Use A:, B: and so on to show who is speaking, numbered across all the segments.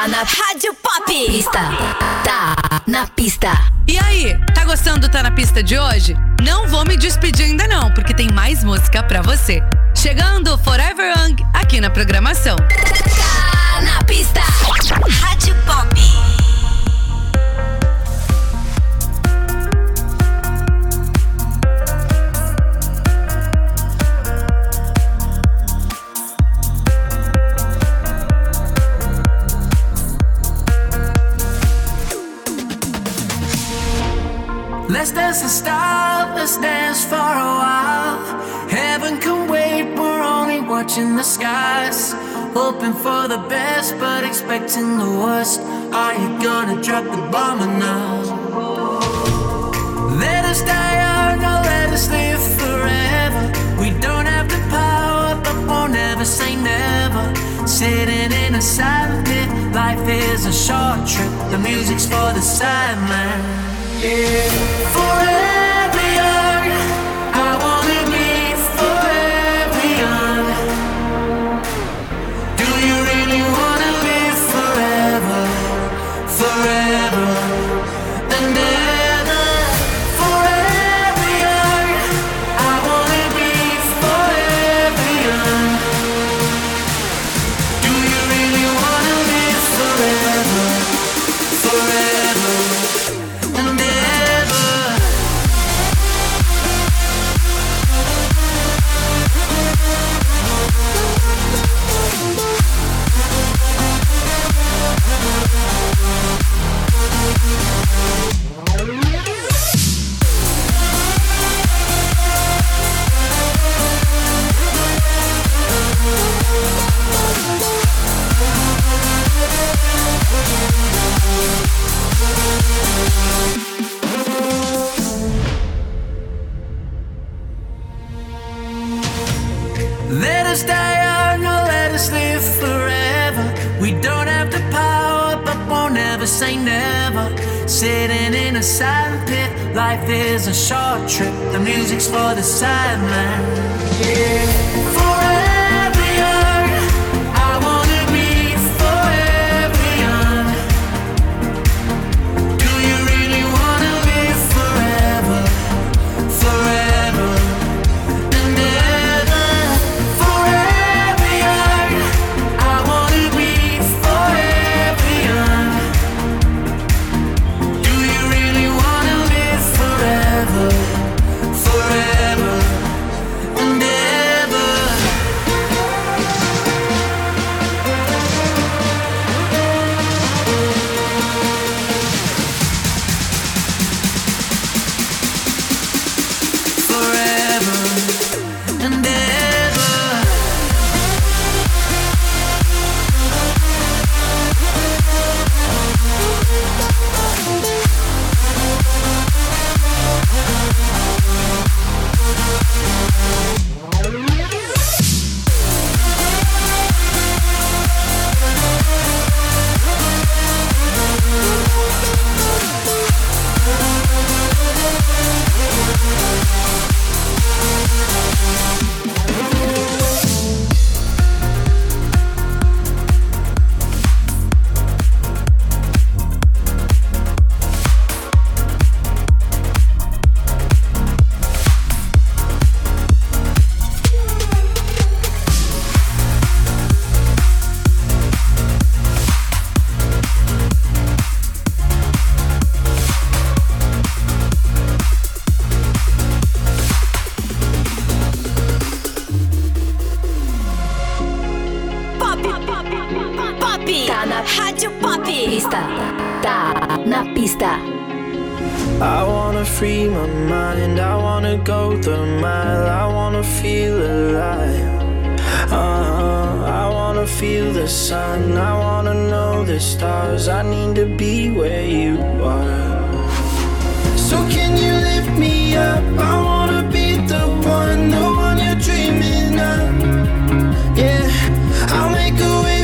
A: Tá na Rádio Pop. Pista. Tá na pista.
B: E aí, tá gostando do Tá na Pista de hoje? Não vou me despedir ainda não, porque tem mais música pra você. Chegando Forever Young aqui na programação.
A: Tá na pista.
C: Let's dance and stop, let's dance for a while. Heaven can wait, we're only watching the skies. Hoping for the best, but expecting the worst. Are you gonna drop the bomb or not? Let us die young or let us live forever. We don't have the power, but we'll never say never. Sitting in a silent pit, life is a short trip. The music's for the sideman. Forever
A: Tá na pista.
D: I wanna free my mind, I wanna go the mile, I wanna feel alive. Uh-huh. I wanna feel the sun, I wanna know the stars, I need to be where you are. So can you lift me up? I wanna be the one, the one you're dreaming of. Yeah, I'll make a way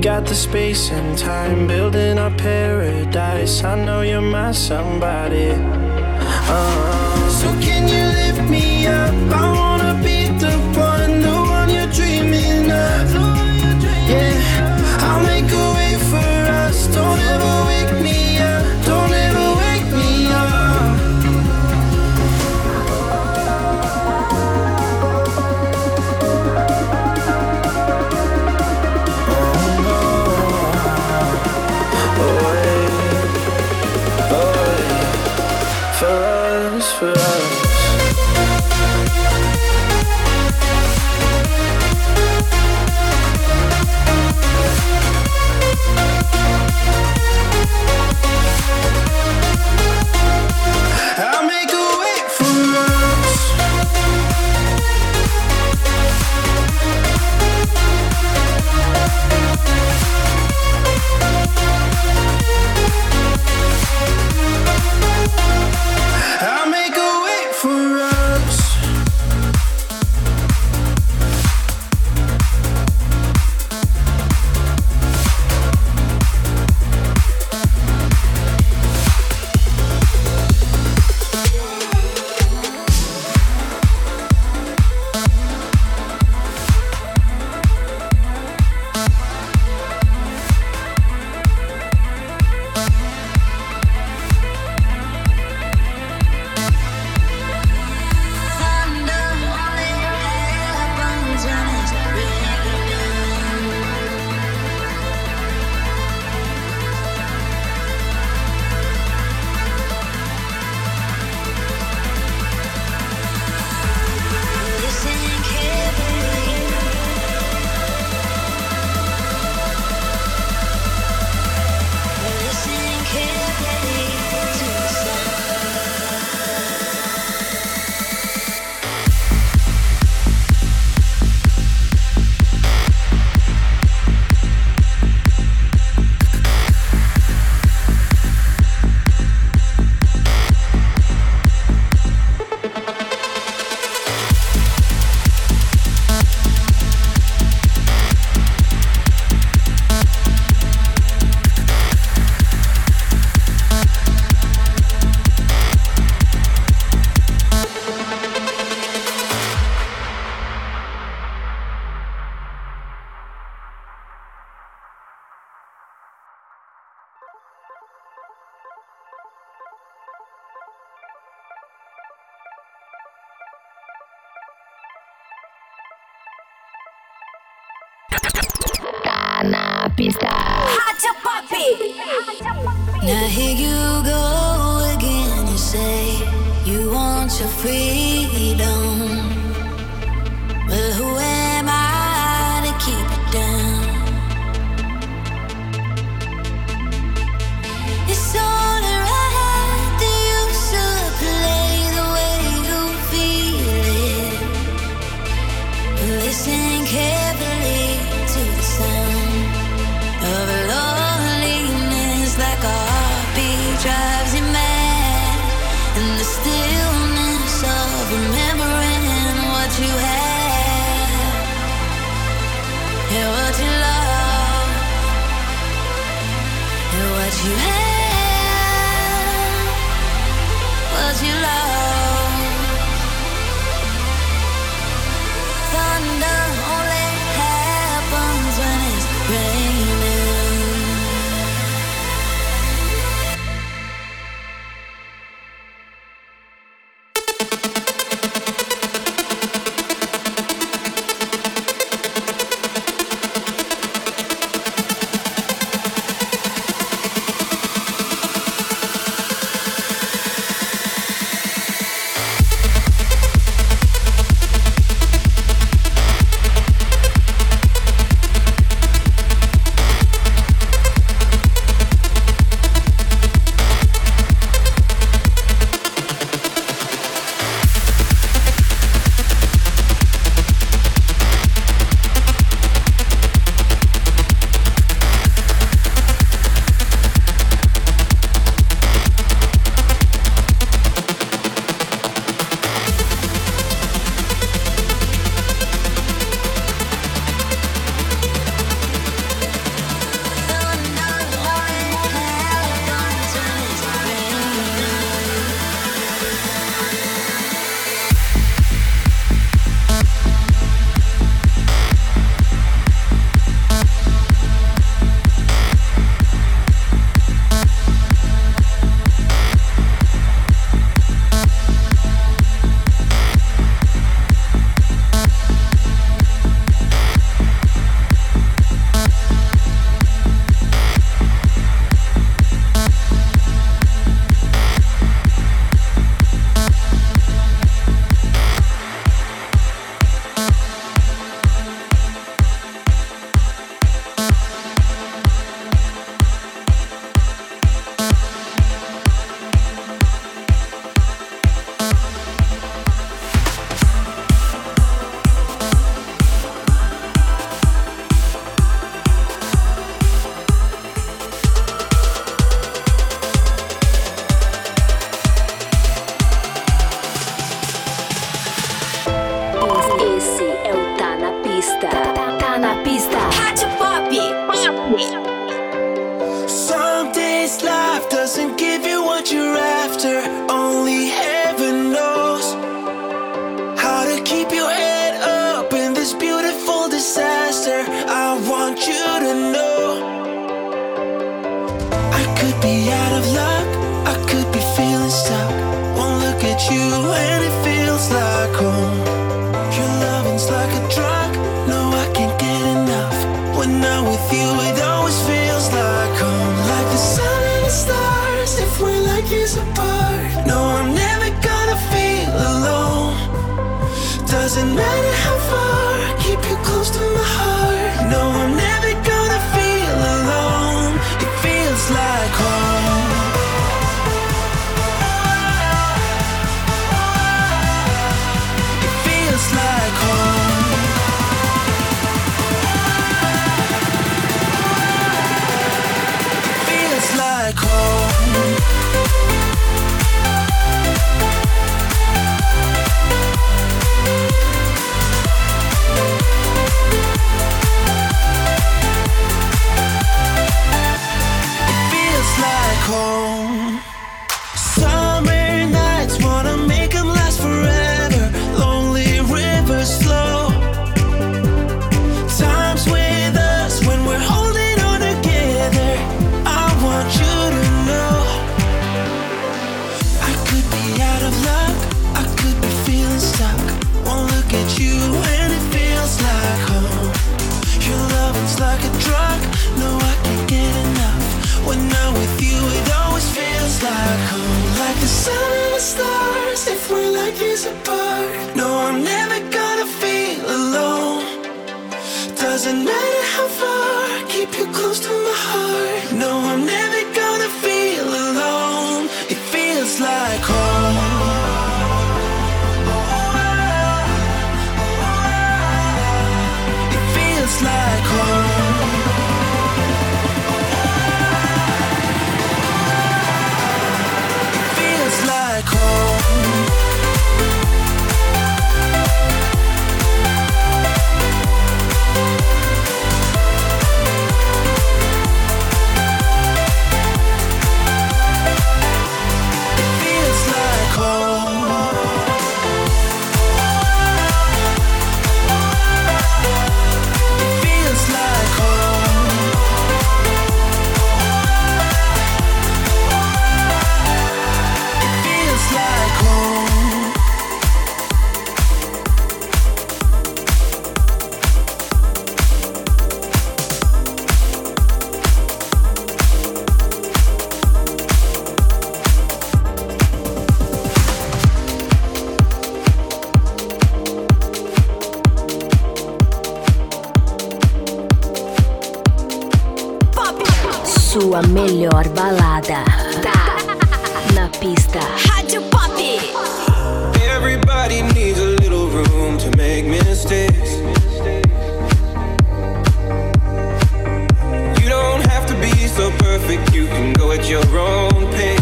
D: got the space and time building our paradise. I know you're my somebody. Uh. So can you lift me up? I wanna.
A: está na pista. Hot puppy.
E: Now here you go again. You say you want your freedom.
D: disappear.
A: sua melhor balada. Tá na pista. Rádio Pop.
F: Everybody needs a little room to make mistakes. You don't have to be so perfect, you can go at your own pace.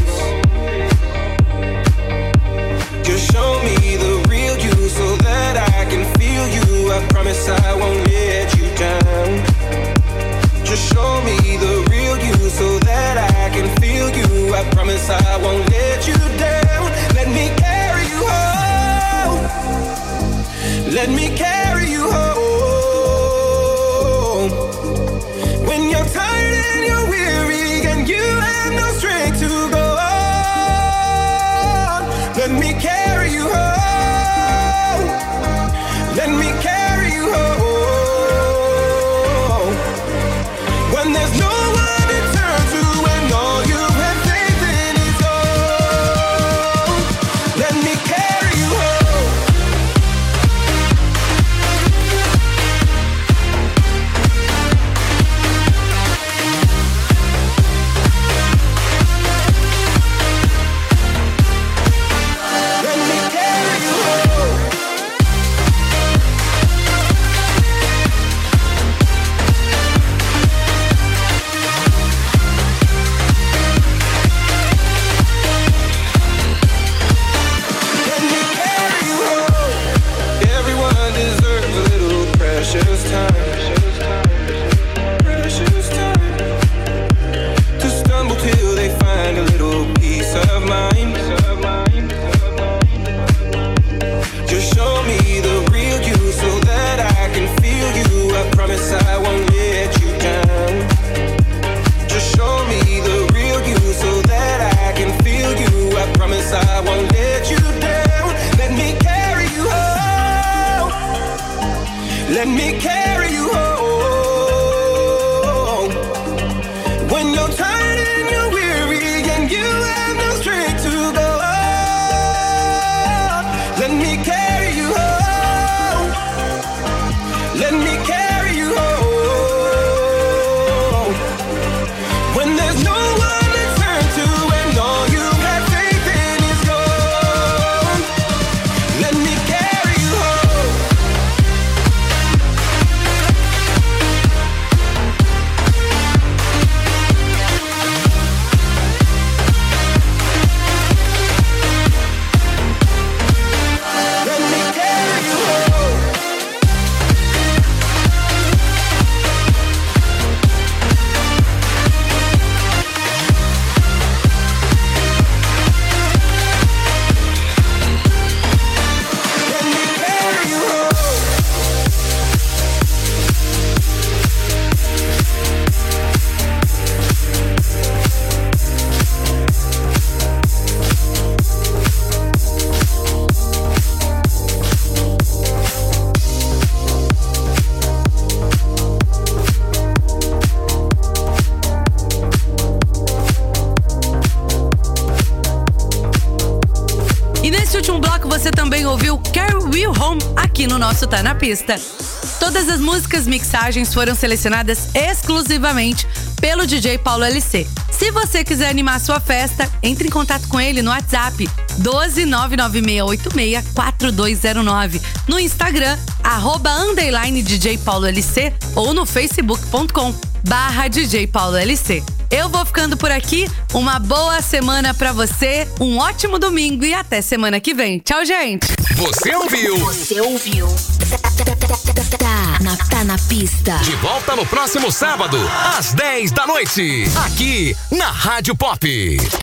F: I won't let you down. Let me carry you home. Let me carry
B: nosso Tá na Pista. Todas as músicas mixagens foram selecionadas exclusivamente pelo DJ Paulo LC. Se você quiser animar sua festa, entre em contato com ele no WhatsApp 12996864209, no Instagram arroba underline DJ Paulo LC ou no facebook.com barra DJ Paulo LC. Eu vou ficando por aqui. Uma boa semana para você, um ótimo domingo e até semana que vem. Tchau, gente.
G: Você ouviu?
A: Você ouviu? Tá na, tá na pista.
G: De volta no próximo sábado, às 10 da noite, aqui na Rádio Pop.